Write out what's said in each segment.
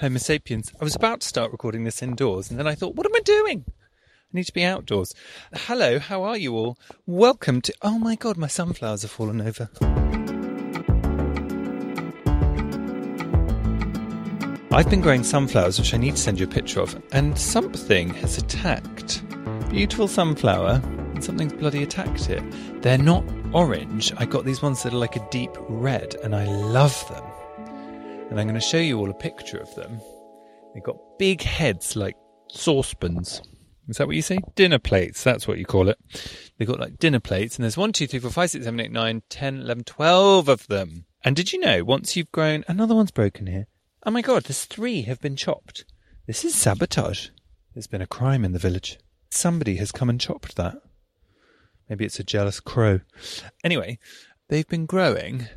Homo sapiens. I was about to start recording this indoors, and then I thought, what am I doing? I need to be outdoors. Hello, how are you all? Welcome to. Oh my god, my sunflowers have fallen over. I've been growing sunflowers, which I need to send you a picture of, and something has attacked. Beautiful sunflower, and something's bloody attacked it. They're not orange. I got these ones that are like a deep red, and I love them. And I'm going to show you all a picture of them. They've got big heads like saucepans. Is that what you say? Dinner plates. That's what you call it. They've got like dinner plates, and there's one, two, three, four, five, six, seven, eight, nine, ten, eleven, twelve of them. And did you know once you've grown, another one's broken here. Oh my god, there's three have been chopped. This is sabotage. There's been a crime in the village. Somebody has come and chopped that. Maybe it's a jealous crow. Anyway, they've been growing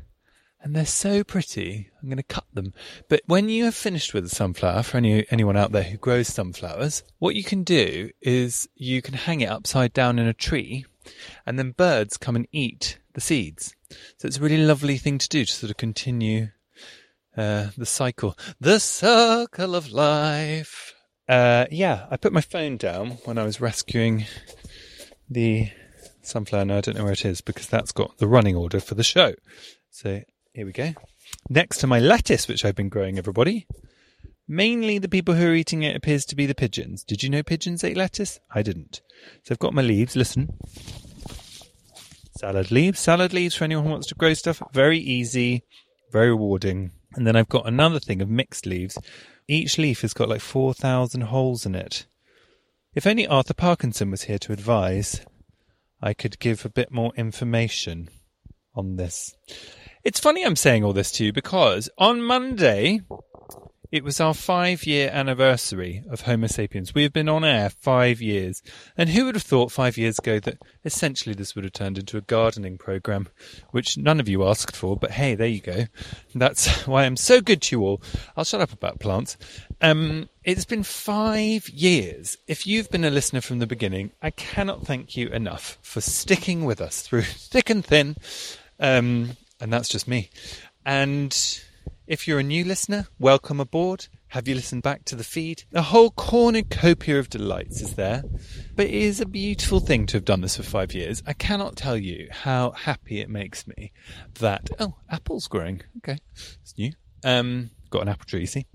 and they're so pretty. I'm going to cut them. But when you have finished with a sunflower, for any anyone out there who grows sunflowers, what you can do is you can hang it upside down in a tree, and then birds come and eat the seeds. So it's a really lovely thing to do to sort of continue uh, the cycle, the circle of life. Uh, yeah, I put my phone down when I was rescuing the sunflower. Now I don't know where it is because that's got the running order for the show. So here we go. Next to my lettuce, which I've been growing, everybody. Mainly the people who are eating it appears to be the pigeons. Did you know pigeons ate lettuce? I didn't. So I've got my leaves. Listen. Salad leaves. Salad leaves for anyone who wants to grow stuff. Very easy, very rewarding. And then I've got another thing of mixed leaves. Each leaf has got like 4,000 holes in it. If only Arthur Parkinson was here to advise, I could give a bit more information on this. It's funny I'm saying all this to you because on Monday, it was our five year anniversary of Homo sapiens. We have been on air five years. And who would have thought five years ago that essentially this would have turned into a gardening program, which none of you asked for, but hey, there you go. That's why I'm so good to you all. I'll shut up about plants. Um, it's been five years. If you've been a listener from the beginning, I cannot thank you enough for sticking with us through thick and thin. Um, and that's just me. And if you're a new listener, welcome aboard. Have you listened back to the feed? A whole cornucopia of delights is there. But it is a beautiful thing to have done this for five years. I cannot tell you how happy it makes me that, oh, apple's growing. Okay, it's new. Um, got an apple tree, you see.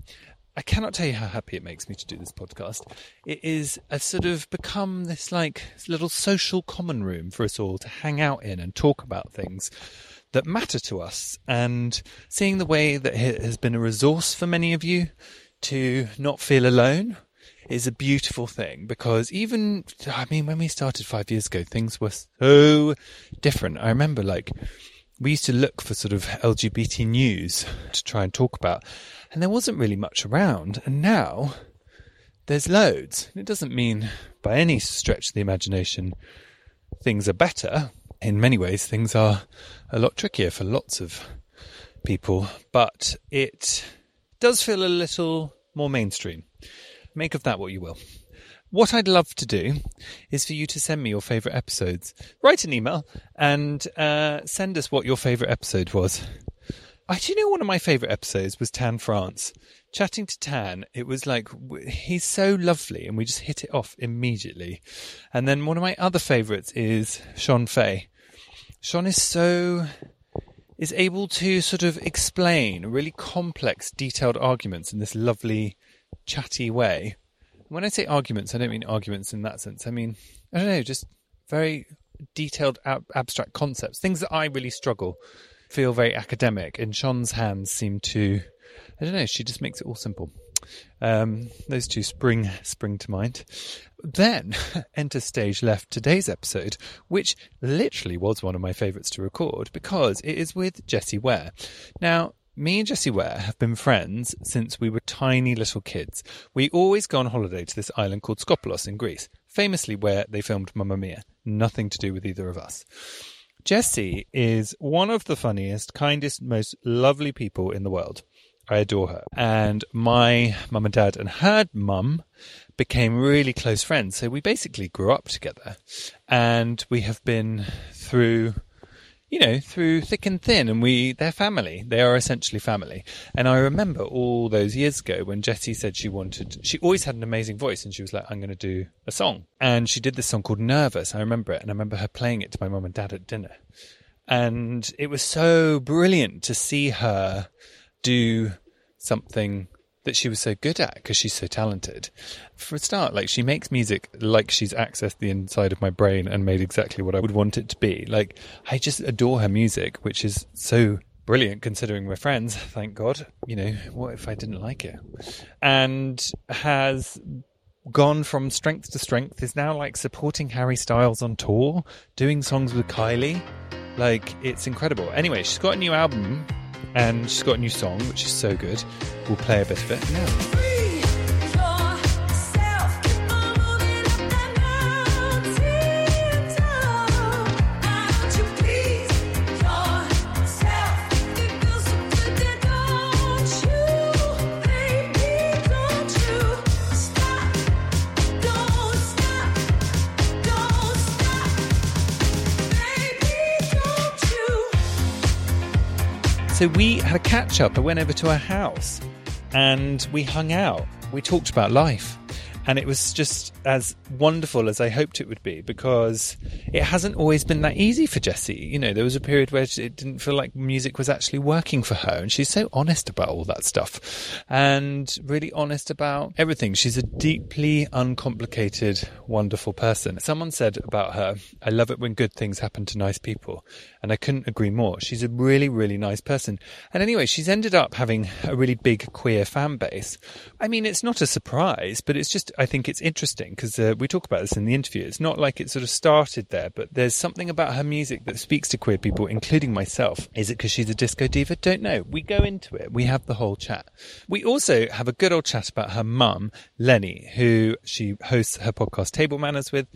I cannot tell you how happy it makes me to do this podcast. It is a sort of become this like little social common room for us all to hang out in and talk about things that matter to us. And seeing the way that it has been a resource for many of you to not feel alone is a beautiful thing because even, I mean, when we started five years ago, things were so different. I remember like, we used to look for sort of LGBT news to try and talk about, and there wasn't really much around. And now there's loads. It doesn't mean by any stretch of the imagination things are better. In many ways, things are a lot trickier for lots of people, but it does feel a little more mainstream. Make of that what you will. What I'd love to do is for you to send me your favourite episodes. Write an email and uh, send us what your favourite episode was. I do you know one of my favourite episodes was Tan France. Chatting to Tan, it was like he's so lovely, and we just hit it off immediately. And then one of my other favourites is Shon Faye. Shon is so is able to sort of explain really complex, detailed arguments in this lovely, chatty way when I say arguments, I don't mean arguments in that sense. I mean, I don't know, just very detailed ab- abstract concepts, things that I really struggle, feel very academic. And Shon's hands seem to, I don't know, she just makes it all simple. Um, those two spring spring to mind. Then enter stage left today's episode, which literally was one of my favourites to record because it is with Jessie Ware. Now, me and Jessie Ware have been friends since we were tiny little kids. We always go on holiday to this island called Skopelos in Greece, famously where they filmed Mamma Mia. Nothing to do with either of us. Jessie is one of the funniest, kindest, most lovely people in the world. I adore her. And my mum and dad and her mum became really close friends. So we basically grew up together. And we have been through, you know, through thick and thin. And we, they're family. They are essentially family. And I remember all those years ago when Jessie said she wanted, she always had an amazing voice. And she was like, I'm going to do a song. And she did this song called Nervous. I remember it. And I remember her playing it to my mum and dad at dinner. And it was so brilliant to see her do something that she was so good at because she's so talented. For a start, like she makes music like she's accessed the inside of my brain and made exactly what I would want it to be. Like I just adore her music, which is so brilliant considering we're friends, thank God. You know, what if I didn't like it? And has gone from strength to strength, is now like supporting Harry Styles on tour, doing songs with Kylie. Like it's incredible. Anyway, she's got a new album and she's got a new song, which is so good. We'll play a bit of it now. So we had a catch up. I went over to her house and we hung out. We talked about life. And it was just as wonderful as I hoped it would be because it hasn't always been that easy for Jessie. You know, there was a period where it didn't feel like music was actually working for her. And she's so honest about all that stuff and really honest about everything. She's a deeply uncomplicated, wonderful person. Someone said about her, I love it when good things happen to nice people. And I couldn't agree more. She's a really, really nice person. And anyway, she's ended up having a really big queer fan base. I mean, it's not a surprise, but it's just, I think it's interesting because uh, we talk about this in the interview. It's not like it sort of started there, but there's something about her music that speaks to queer people, including myself. Is it because she's a disco diva? Don't know. We go into it. We have the whole chat. We also have a good old chat about her mum, Lenny, who she hosts her podcast Table Manners with.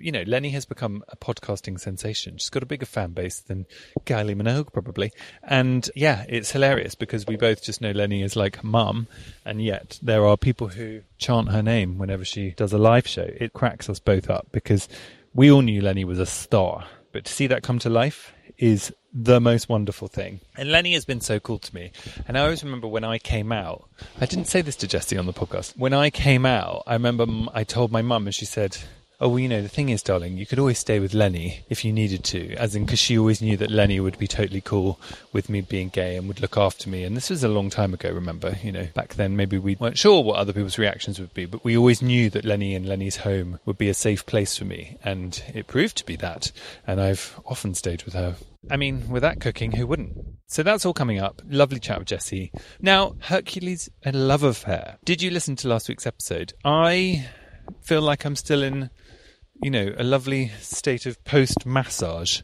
You know, Lenny has become a podcasting sensation. She's got a bigger fan base than Kylie Minogue, probably. And yeah, it's hilarious because we both just know Lenny is like mum, and yet there are people who chant her name whenever she does a live show. It cracks us both up because we all knew Lenny was a star, but to see that come to life is the most wonderful thing. And Lenny has been so cool to me. And I always remember when I came out, I didn't say this to Jessie on the podcast. When I came out, I remember I told my mum and she said, Oh, well, you know, the thing is, darling, you could always stay with Lenny if you needed to, as in, because she always knew that Lenny would be totally cool with me being gay and would look after me. And this was a long time ago, remember? You know, back then maybe we weren't sure what other people's reactions would be, but we always knew that Lenny and Lenny's home would be a safe place for me. And it proved to be that. And I've often stayed with her. I mean, with that cooking, who wouldn't? So that's all coming up. Lovely chat with Jessie. Now, Hercules and Love Affair. Did you listen to last week's episode? I feel like I'm still in you know, a lovely state of post massage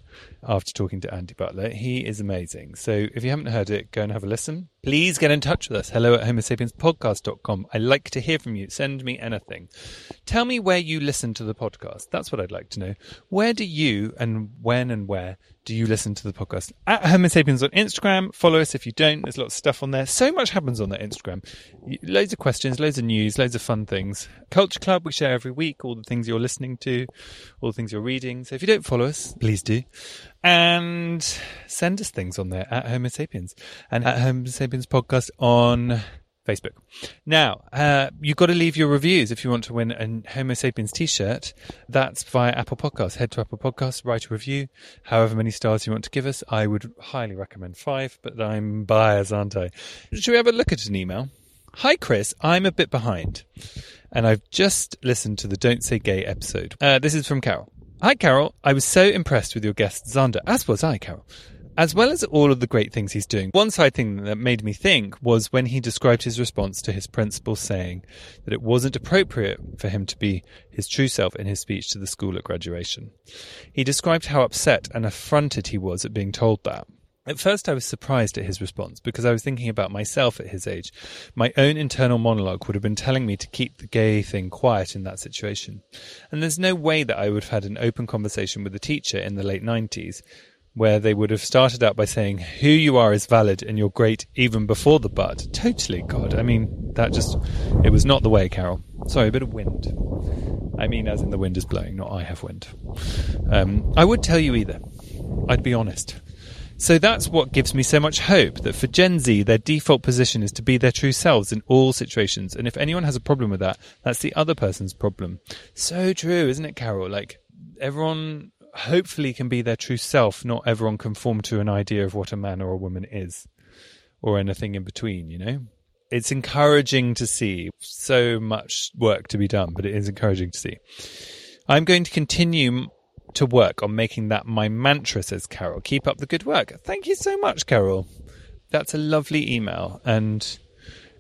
after talking to Andy Butler. He is amazing. So if you haven't heard it, go and have a listen. Please get in touch with us. Hello at homosapienspodcast.com. I like to hear from you. Send me anything. Tell me where you listen to the podcast. That's what I'd like to know. Where do you and when and where do you listen to the podcast? At Homo Sapiens on Instagram. Follow us if you don't. There's lots of stuff on there. So much happens on that Instagram. Loads of questions, loads of news, loads of fun things. Culture Club, we share every week all the things you're listening to, all the things you're reading. So if you don't follow us, please do. And send us things on there at Homo Sapiens and at Homo Sapiens Podcast on Facebook. Now, uh, you've got to leave your reviews if you want to win a Homo Sapiens t-shirt. That's via Apple Podcasts. Head to Apple Podcasts, write a review, however many stars you want to give us. I would highly recommend five, but I'm biased, aren't I? Should we have a look at an email? Hi, Chris. I'm a bit behind, and I've just listened to the Don't Say Gay episode. Uh, this is from Carol. Hi, Carol. I was so impressed with your guest, Xander, as was I, Carol. As well as all of the great things he's doing, one side thing that made me think was when he described his response to his principal saying that it wasn't appropriate for him to be his true self in his speech to the school at graduation. He described how upset and affronted he was at being told that. At first, I was surprised at his response because I was thinking about myself at his age. My own internal monologue would have been telling me to keep the gay thing quiet in that situation. And there's no way that I would have had an open conversation with a teacher in the late 90s where they would have started out by saying, Who you are is valid and you're great even before the but. Totally, God. I mean, that just, it was not the way, Carol. Sorry, a bit of wind. I mean, as in the wind is blowing, not I have wind. Um, I would tell you either. I'd be honest. So that's what gives me so much hope that for Gen Z, their default position is to be their true selves in all situations. And if anyone has a problem with that, that's the other person's problem. So true, isn't it, Carol? Like, everyone hopefully can be their true self, not everyone conform to an idea of what a man or a woman is or anything in between, you know? It's encouraging to see so much work to be done, but it is encouraging to see. I'm going to continue to work on making that my mantra, says Carol. Keep up the good work. Thank you so much, Carol. That's a lovely email. And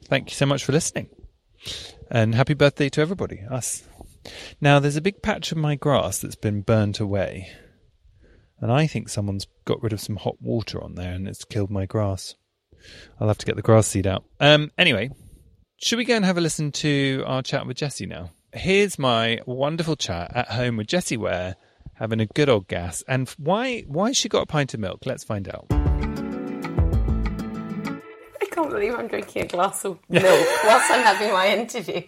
thank you so much for listening. And happy birthday to everybody, us. Now, there's a big patch of my grass that's been burnt away. And I think someone's got rid of some hot water on there and it's killed my grass. I'll have to get the grass seed out. Um, anyway, should we go and have a listen to our chat with Jessie now? Here's my wonderful chat at home with Jessie Ware, having a good old gas. And why why she got a pint of milk? Let's find out. I can't believe I'm drinking a glass of milk whilst I'm having my interview.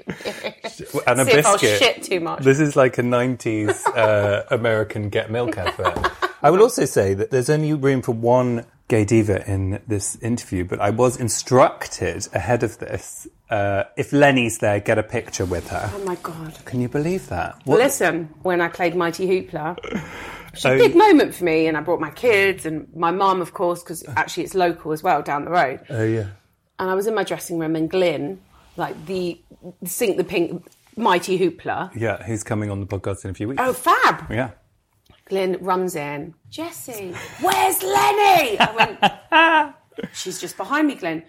And a See if I'll biscuit. shit too much. This is like a 90s uh, American get milk advert. I will also say that there's only room for one gay diva in this interview, but I was instructed ahead of this uh, if Lenny's there, get a picture with her. Oh my god. Can you believe that? What- Listen, when I played Mighty Hoopla, it's a Oh. big moment for me, and I brought my kids and my mum, of course, because actually it's local as well down the road. Oh, yeah. And I was in my dressing room, and Glyn, like the Sink the Pink Mighty Hoopla. Yeah, he's coming on the podcast in a few weeks? Oh, fab! yeah. Glyn runs in. Jessie, where's Lenny? I went, she's just behind me, Glyn.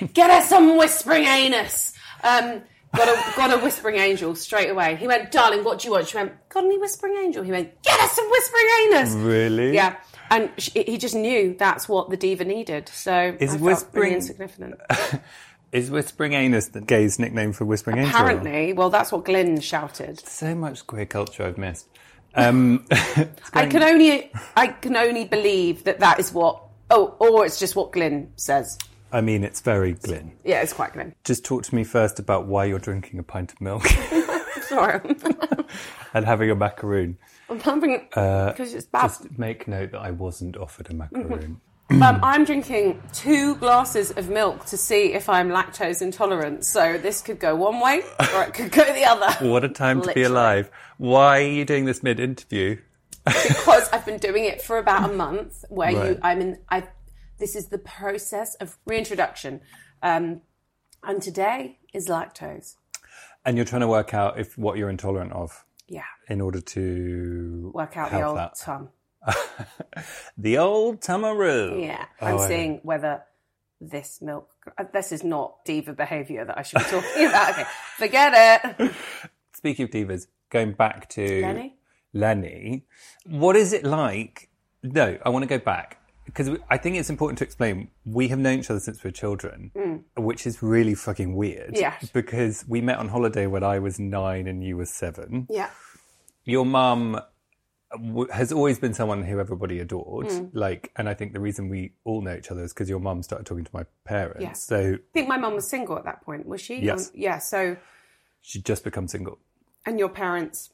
Lenny! Get her some whispering anus. Um, got a, got a whispering angel straight away. He went, darling, what do you want? She went, got any whispering angel? He went, get us some whispering anus. Really? Yeah. And sh he just knew that's what the diva needed. So Is I whispering- really insignificant. Is Whispering Anus the gay's nickname for Whispering Angel? Apparently, well, that's what Glyn shouted. So much queer culture I've missed. Um, I can only I can only believe that that is what. Oh, or it's just what Glyn says. I mean, it's very Glyn. Yeah, it's quite Glyn. Just talk to me first about why you're drinking a pint of milk Sorry, and having a macaroon. I'm having because it's bad. Just make note that I wasn't offered a macaroon. Um, I'm drinking two glasses of milk to see if I'm lactose intolerant. So this could go one way or it could go the other. What a time to be Literally. alive. Why are you doing this mid interview? because I've been doing it for about a month. Where Right. you, I'm in. I. This is the process of reintroduction, um, and today is lactose. And you're trying to work out if what you're intolerant of Yeah, in order to work out the old that. tongue. The old tamaroo. Yeah, I'm Oh, seeing whether this milk. uh, This is not diva behaviour that I should be talking about. Okay, forget it. Speaking of divas, going back to Lenny? Lenny, what is it like? No, I want to go back because I think it's important to explain. We have known each other since we were children, which is really fucking weird. Mm. Yeah. Because we met on holiday when I was nine and you were seven. Yeah, Your mum has always been someone who everybody adored. Mm. Like, and I think the reason we all know each other is because your mum started talking to my parents. Yeah. So I think my mum was single at that point. Was she? Yes. Yeah. So, she'd just become single, and your parents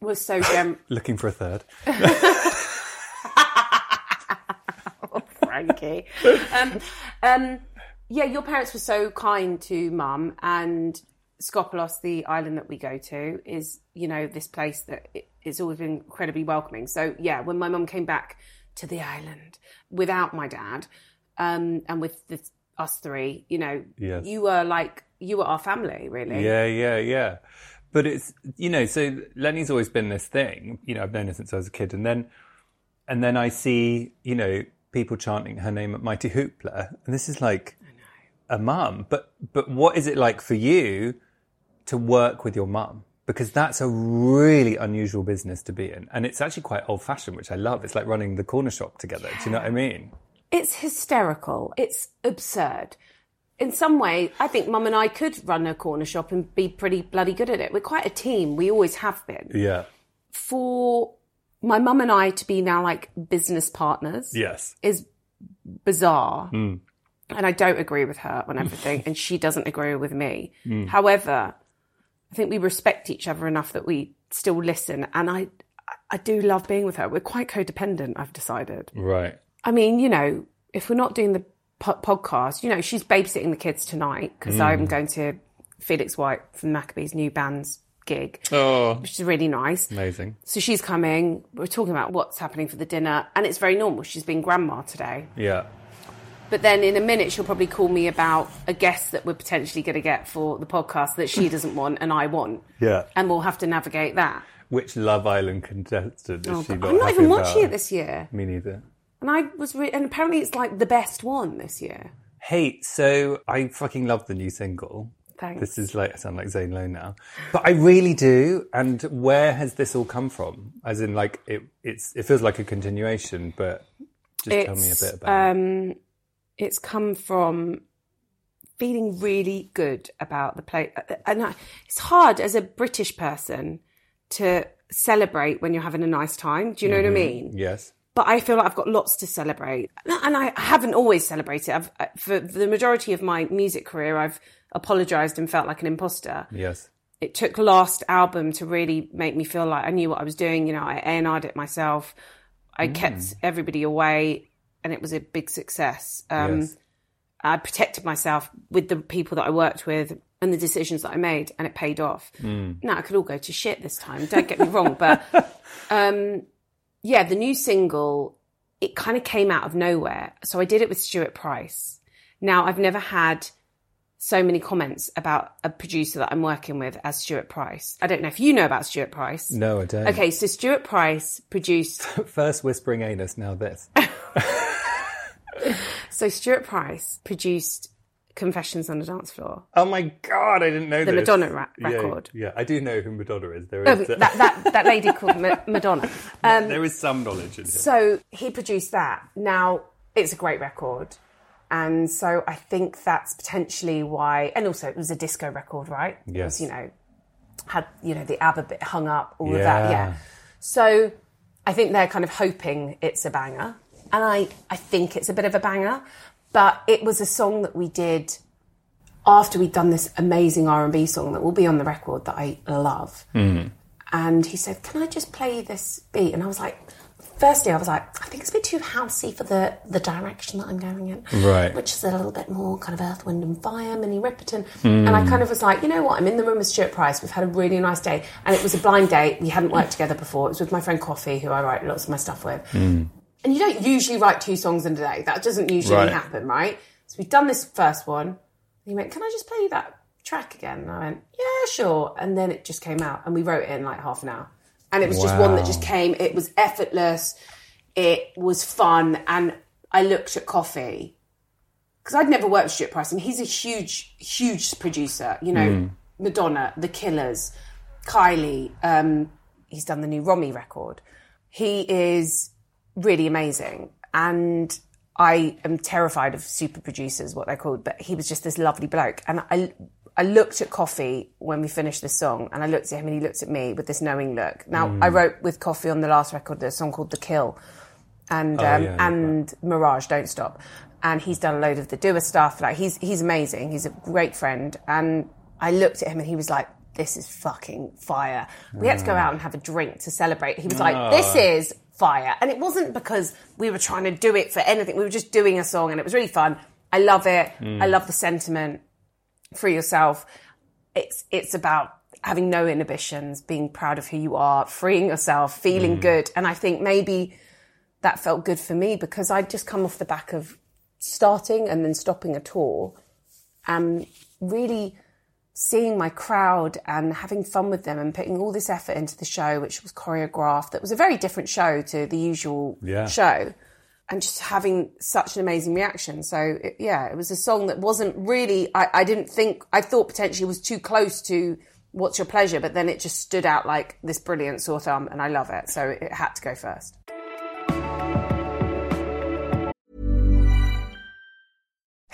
were so gem. looking for a third. oh, Frankie. um, um, yeah, your parents were so kind to mum, and Skopelos, the island that we go to, is you know this place that it's always been incredibly welcoming. So yeah, when my mum came back to the island without my dad, um, and with the, us three, you know, Yes. you were like you were our family, really. Yeah, yeah, yeah. but it's you know, so Lenny's always been this thing. You know, I've known her since I was a kid, and then and then I see you know people chanting her name at Mighty Hoopla, and this is like a mum. But but what is it like for you to work with your mum? Because that's a really unusual business to be in, and it's actually quite old fashioned, which I love. It's like running the corner shop together. Do you know what I mean? It's hysterical. It's absurd. In some way, I think Mum and I could run a corner shop and be pretty bloody good at it. We're quite a team. We always have been. Yeah. For my mum and I to be now like business partners Yes. is bizarre. Hmm. And I don't agree with her on everything, and she doesn't agree with me. Hmm. However, I think we respect each other enough that we still listen. And I, I do love being with her. We're quite codependent, I've decided. Right. I mean, you know, if we're not doing the po- podcast, you know, she's babysitting the kids tonight because I'm mm. going to Felix White from Maccabee's new band's gig, Oh, which is really nice. amazing. So she's coming. We're talking about what's happening for the dinner, and it's very normal. She's been grandma today. Yeah. But then in a minute, she'll probably call me about a guest that we're potentially going to get for the podcast that she doesn't want and I want. Yeah. And we'll have to navigate that. Which Love Island contestant is Oh, she God, not I'm not happy even about? watching it this year. Me neither. And I was, re- and apparently it's like the best one this year. Hey, so I fucking love the new single. Thanks. This is like I sound like Zane Lowe now, but I really do. And where has this all come from? As in, like it, it's it feels like a continuation, but just tell me a bit about. it. Um, it's come from feeling really good about the play. And I, it's hard as a British person to celebrate when you're having a nice time. Do you know what I mm-hmm. mean? Yes. But I feel like I've got lots to celebrate, and I haven't always celebrated. I've, for the majority of my music career, I've apologised and felt like an imposter. Yes. It took last album to really make me feel like I knew what I was doing. You know, I A&R'd it myself. I mm. kept everybody away, and it was a big success. Um, yes. I protected myself with the people that I worked with and the decisions that I made, and it paid off. Now it could all go to shit this time. Don't get me wrong, but um, yeah, the new single it kind of came out of nowhere. So I did it with Stuart Price. Now I've never had so many comments about a producer that I'm working with as Stuart Price. I don't know if you know about Stuart Price. No, I don't. Okay, so Stuart Price produced First whispering anus, now this. so Stuart Price produced Confessions on the Dance Floor. Oh my god, I didn't know The this. Madonna ra- record. Yeah, I do know who Madonna is. There Oh, is that, that, that lady called Ma- Madonna. Um, there is some knowledge in here. so he produced that. Now, it's a great record. And so I think that's potentially why, and also it was a disco record, right? Yes. was, you know, had, you know, the ABBA bit hung up, all of that. Yeah. Yeah. So I think they're kind of hoping it's a banger. And I, I think it's a bit of a banger. But it was a song that we did after we'd done this amazing R&B song that will be on the record that I love. Mm. And he said, "Can I just play this beat?" And I was like, firstly, I was like, I think it's a bit too housey for the the direction that I'm going in, Right. Which is a little bit more kind of Earth, Wind and Fire, Minnie Riperton. Mm. And I kind of was like, you know what? I'm in the room with Stuart Price. We've had a really nice day, and it was a blind date. We hadn't worked together before. It was with my friend Coffee, who I write lots of my stuff with. Mm. And you don't usually write two songs in a day. That doesn't usually Right. happen, right? So we've done this first one. And he went, Can I just play that track again? And I went, Yeah, sure. And then it just came out and we wrote it in like half an hour. And it was just one that just came. It was effortless. It was fun. And I looked at Coffee because I'd never worked with Stuart Price and he's a huge, huge producer. You know, Madonna, The Killers, Kylie. Um, he's done the new Romy record. He is really amazing. And I am terrified of super producers, what they're called, but he was just this lovely bloke. And I, I looked at Coffee when we finished this song, and I looked at him and he looked at me with this knowing look. Now, I wrote with Coffee on the last record a song called The Kill and um, yeah, yeah, and Mirage Don't Stop. And he's done a load of the doer stuff. Like he's he's amazing. He's a great friend. And I looked at him and he was like, "This is fucking fire." We had to go out and have a drink to celebrate. He was like, "This is fire," and it wasn't because we were trying to do it for anything. We were just doing a song, and it was really fun. I love it. Mm. I love the sentiment. Free yourself. It's it's about having no inhibitions, being proud of who you are, freeing yourself, feeling mm. good. And I think maybe that felt good for me because I'd just come off the back of starting and then stopping a tour and really seeing my crowd and having fun with them and putting all this effort into the show, which was choreographed, that was a very different show to the usual Yeah. show, and just having such an amazing reaction. So, it, yeah, it was a song that wasn't really, I, I didn't think, I thought potentially was too close to What's Your Pleasure, but then it just stood out like this brilliant sore thumb, and I love it. So it had to go first.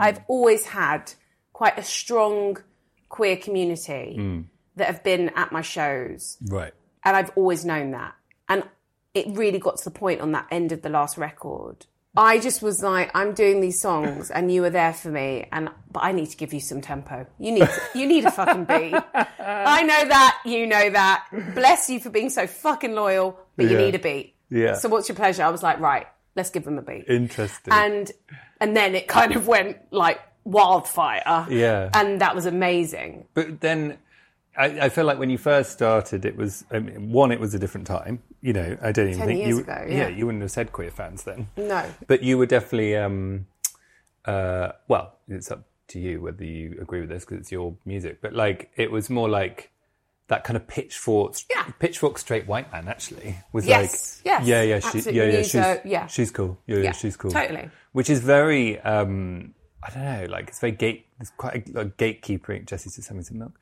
Mm. I've always had quite a strong queer community mm. that have been at my shows. Right. And I've always known that. And it really got to the point on that end of the last record. I just was like, I'm doing these songs and you were there for me and but I need to give you some tempo. You need you need a fucking beat. I know that, you know that. Bless you for being so fucking loyal, but you need a beat. Yeah. So what's your pleasure? I was like, right, let's give them a beat Interesting. and and then it kind of went like wildfire. Yeah. and that was amazing. But then I, I feel like when you first started, it was I mean, one, it was a different time. You know, I don't even 10 think years you. ago, yeah. you wouldn't have said queer fans then. No, But you were definitely. Um, uh, well, it's up to you whether you agree with this because it's your music. But like, it was more like that kind of pitchfork, Yeah. pitchfork straight white man. Actually, was Yes, like, yes, yeah, yeah, she, yeah, yeah, she's, yeah. she's cool. Yeah, yeah, Yeah, she's cool. totally. Which is very. Um, I don't know, like it's very gate. It's quite a, gatekeepering. Jessie's just having some milk.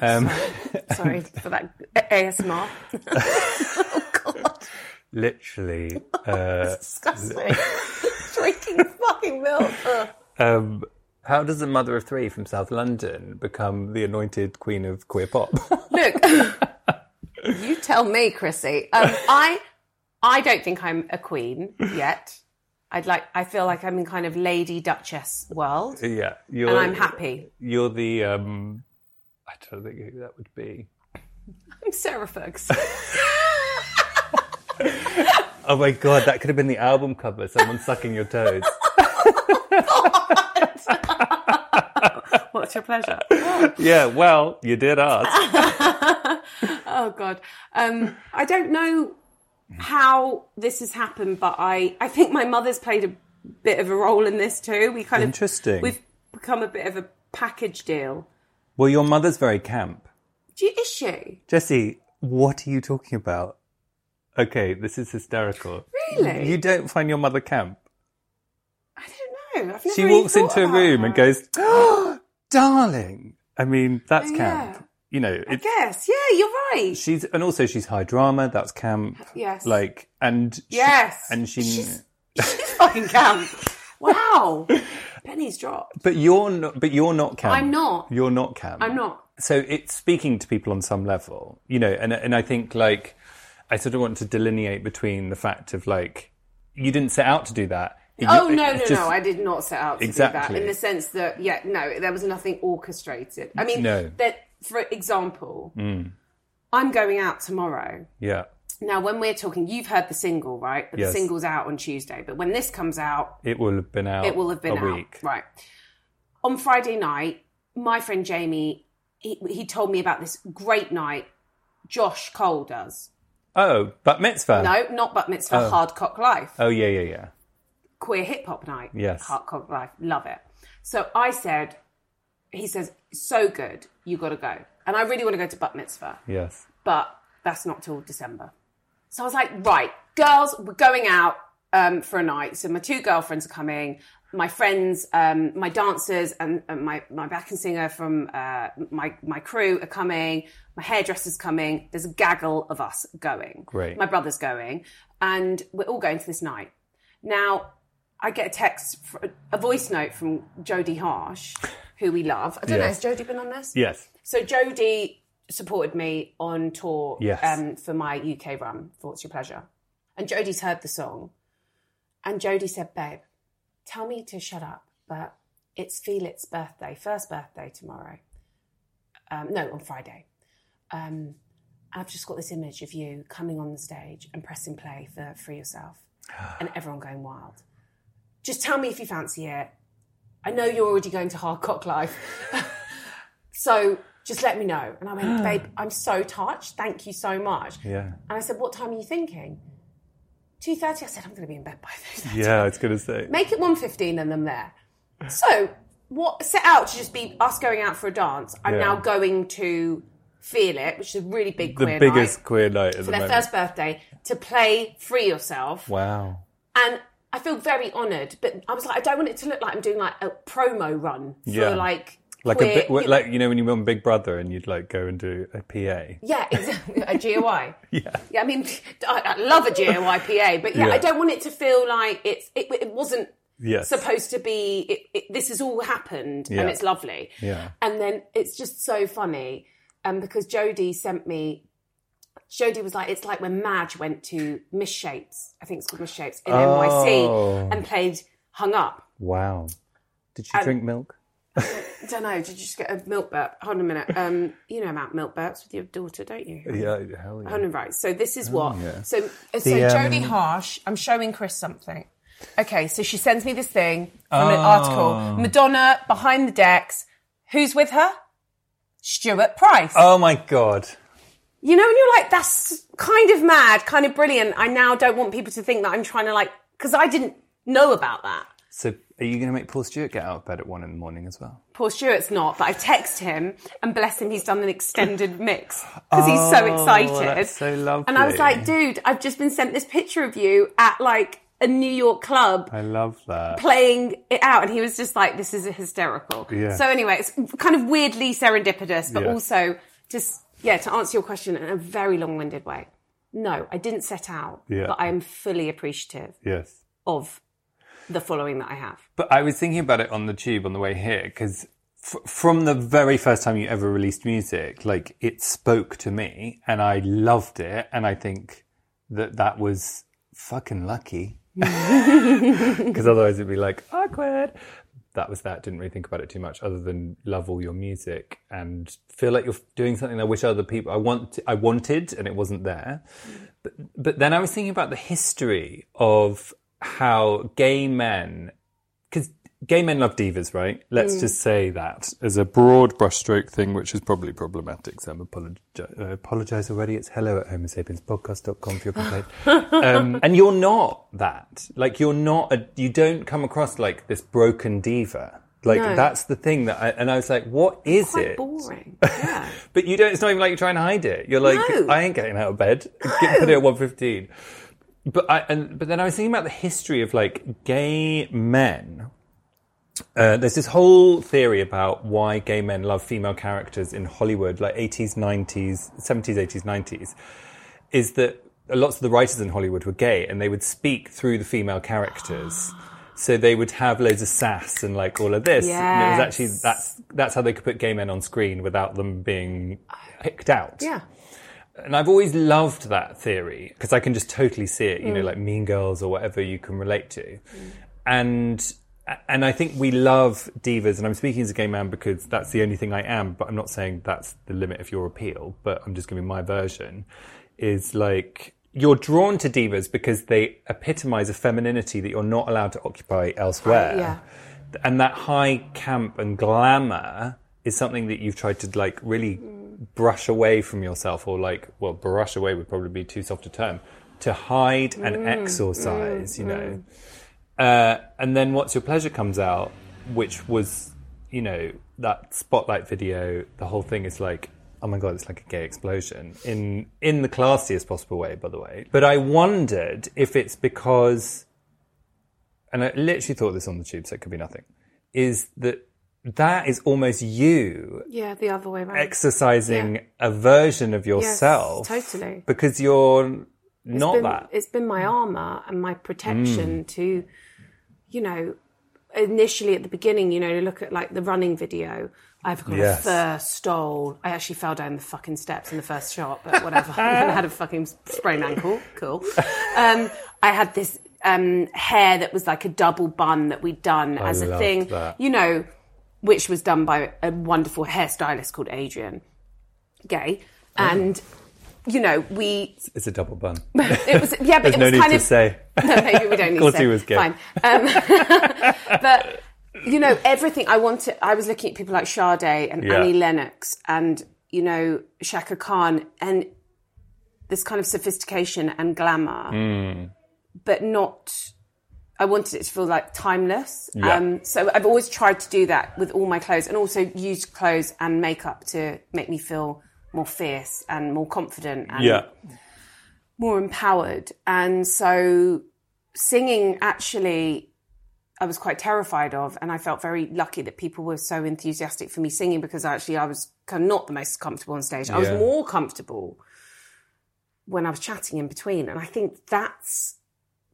Um, sorry for that ASMR. oh God, literally. Uh, disgusting! Drinking fucking milk. Um, how does a mother of three from South London become the anointed queen of queer pop? Look, you tell me, Chrissy. Um, I I don't think I'm a queen yet. I'd like. I feel like I'm in kind of Lady Duchess world, yeah, you're, and I'm happy. You're the. Um, I don't think who that would be. I'm Sarah Ferguson. Oh my god, that could have been the album cover. Someone sucking your toes. What's your pleasure? yeah, well, you did ask. Oh God, um, I don't know how this has happened, but I I think my mother's played a bit of a role in this too. We kind of Interesting. We've become a bit of a package deal. Well, your mother's very camp. Do you, is she Jessie, what are you talking about? Okay, this is hysterical. really? You don't find your mother camp. I don't know. I've never She walks into a room and goes, oh, darling. I mean, that's camp. You know, I guess. Yeah, you're right. she's, and also she's high drama, that's camp. Yes. Like, and, she- Yes. and she, She's fucking camp. Wow. Pennies dropped. but you're not, but you're not camp. I'm not. You're not camp. I'm not. so it's speaking to people on some level, you know, and and I think like I sort of want to delineate between the fact of like you didn't set out to do that. Oh no, no, just- no! I did not set out to do Exactly. that. In the sense that, yeah, no, there was nothing orchestrated. I mean, No. Mm. that for example, I'm going out tomorrow. Yeah, Now, when we're talking, you've heard the single, right? But Yes. The single's out on Tuesday. But when this comes out, it will have been out. it will have been out. week. Right. On Friday night, my friend Jamie, he, he told me about this great night Josh Cole does. Oh, Bat Mitzvah. No, not Bat Mitzvah, Hard Cock Life. Oh yeah, yeah, yeah. Queer hip hop night. Yes. Hard Cock Life. Love it. So I said, he says, so good, you got to go. And I really want to go to Bat Mitzvah, Yes. but that's not till December. So I was like, right, girls, we're going out um, for a night. So my two girlfriends are coming. My friends, um, my dancers, and, and my my backing singer from uh, my my crew are coming. My hairdresser's coming. There's a gaggle of us going. Great. My brother's going, and we're all going to this night. Now, I get a text, a voice note from Jodie Harsh, who we love. I don't know, has Jodie been on this? Yes. So Jodie supported me on tour Yes. um, for my UK run for What's Your Pleasure. And Jodie's heard the song. And Jodie said, babe, tell me to shut up, but it's Feel It's birthday, first birthday tomorrow. Um, no, on Friday. Um, I've just got this image of you coming on the stage and pressing play for Free Yourself and everyone going wild. Just tell me if you fancy it. I know you're already going to Hard Cock Life. So just let me know. And I went, babe, I'm so touched. Thank you so much. Yeah. And I said, what time are you thinking? 2.30. I said, I'm going to be in bed by 2.30. Yeah, I was going to say. Make it 1.15 and I'm there. So what set out to just be us going out for a dance. I'm Yeah. now going to Feel It, which is a really big The queer biggest night, queer night for the their moment. first birthday to play Free Yourself. Wow. And I feel very honoured, but I was like, I don't want it to look like I'm doing like a promo run for Yeah. like Like queer, a bit, you know- like you know when you were on Big Brother and you'd like go and do a PA. Yeah, exactly. A GOI. Yeah. Yeah, I mean, I, I love a GOI PA, but yeah, Yeah. I don't want it to feel like it's it, it wasn't Yes. supposed to be. It, it, this has all happened, Yeah. and it's lovely. Yeah. And then it's just so funny, um, because Jodie sent me. Jodie was like, it's like when Madge went to Misshapes, I think it's called Misshapes, in Oh. NYC, and played Hung Up. Wow. Did you drink milk? I don't know, did you just get a milk burp? Hold on a minute. Um, you know about milk burps with your daughter, don't you? Yeah, hell yeah. Oh, no, right. So this is what. yeah. So so The, um, Harsh. I'm showing Chris something. Okay, so she sends me this thing from an article. Madonna behind the decks. Who's with her? Stuart Price. Oh my god. You know, and you're like, that's kind of mad, kind of brilliant. I now don't want people to think that I'm trying to like, because I didn't know about that. So are you going to make Paul Stewart get out of bed at one in the morning as well? Paul Stewart's not, but I've texted him and bless him, he's done an extended mix because he's so Oh, excited. that's so lovely. And I was like, dude, I've just been sent this picture of you at like a New York club I love that. playing it out. And he was just like, this is hysterical. Yeah. So anyway, it's kind of weirdly serendipitous, but Yeah. also just, yeah, to answer your question in a very long winded way. No, I didn't set out, Yeah. but I am fully appreciative Yes. of the following that I have. But I was thinking about it on the tube on the way here because f- from the very first time you ever released music, like it spoke to me and I loved it. And I think that that was fucking lucky because otherwise it'd be like awkward. That was that. Didn't really think about it too much, other than love all your music and feel like you're doing something I wish other people I want I wanted and it wasn't there. But but then I was thinking about the history of how gay men gay men love divas, right? Let's just say that as a broad brushstroke thing, which is probably problematic. So I'm apologi- uh, apologize already. It's hello at homosapienspodcast.com for your complaint. um, and you're not that. Like, you're not, a, you don't come across like this broken diva. Like, No. that's the thing that I, and I was like, what is Quite it? boring. Yeah. But you don't, it's not even like you're trying to hide it. You're like, No. I ain't getting out of bed. Get, put it at 115. But I, and, but then I was thinking about the history of like gay men. Uh, there's this whole theory about why gay men love female characters in Hollywood, like 80s, 90s, 70s, 80s, 90s, is that lots of the writers in Hollywood were gay and they would speak through the female characters. So they would have loads of sass and like all of this. And it was actually, that's, that's how they could put gay men on screen without them being picked out. Yeah. And I've always loved that theory because I can just totally see it, you know, like Mean Girls or whatever you can relate to. And and I think we love divas, and I'm speaking as a gay man because that's the only thing I am, but I'm not saying that's the limit of your appeal, but I'm just giving my version. Is like you're drawn to divas because they epitomize a femininity that you're not allowed to occupy elsewhere. Yeah. And that high camp and glamour is something that you've tried to like really brush away from yourself or like well brush away would probably be too soft a term to hide and mm, exorcise mm, you know mm. Uh, and then what's your pleasure comes out which was you know that spotlight video, the whole thing is like, oh my god, it's like a gay explosion in in the classiest possible way, by the way. But I wondered if it's because, and I literally thought this on the tube, so it could be nothing. Is that that is almost you Yeah, the other way around. exercising Yeah. a version of yourself, totally. because you're It's not been, that. It's been my armor and my protection to, you know, initially at the beginning, you know, look at like the running video. I've got Yes. a fur stole. I actually fell down the fucking steps in the first shot, but whatever. I had a fucking sprained ankle. Cool. Um, I had this um, hair that was like a double bun that we'd done as a thing, that. you know, which was done by a wonderful hairstylist called Adrian Gay. And, you know, we It's a double bun. it was yeah, but There's it no was need kind to of say. no, maybe we don't need Of course to say. he was gay. Fine, um, but you know everything. I wanted. I was looking at people like Sade and Yeah. Annie Lennox and you know Chaka Khan and this kind of sophistication and glamour, Hmm. but not. I wanted it to feel like timeless. Yeah. Um, so I've always tried to do that with all my clothes and also used clothes and makeup to make me feel more fierce and more confident and Yeah. more empowered. And so singing actually I was quite terrified of and I felt very lucky that people were so enthusiastic for me singing because actually I was kind of not the most comfortable on stage. I was more comfortable when I was chatting in between. And I think that's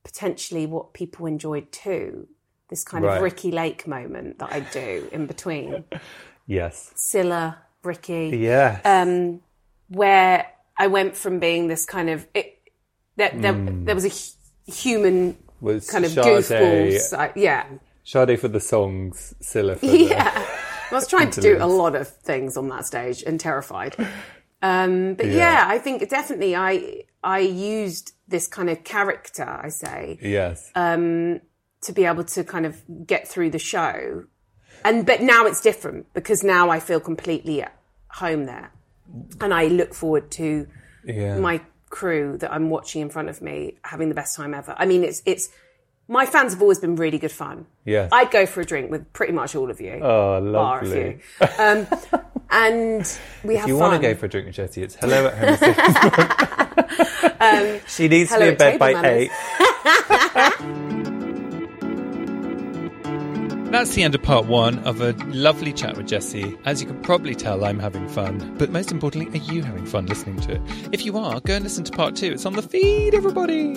potentially what people enjoyed too. This kind Right. of Ricki Lake moment that I do in between. Yes. Cilla, Ricki Yeah. um, where I went from being this kind of it, that there, there was a hu- human Was kind of Sade- goofball, side. yeah, Sade for the songs, Cilla for the. yeah. I was trying to do a lot of things on that stage and terrified. Um, but yeah. I think definitely I I used this kind of character, I say, Yes. Um, to be able to kind of get through the show. And but now it's different because now I feel completely at home there, and I look forward to yeah. my crew that I'm watching in front of me having the best time ever. I mean, it's it's my fans have always been really good fun. Yeah, I'd go for a drink with pretty much all of you. Oh, lovely. Um, and we have If you fun. want to go for a drink with Jessie, it's hello at home. she needs to be in bed by manners. eight. That's the end of part one of a lovely chat with Jessie. As you can probably tell, I'm having fun. But most importantly, are you having fun listening to it? If you are, go and listen to part two. It's on the feed, everybody.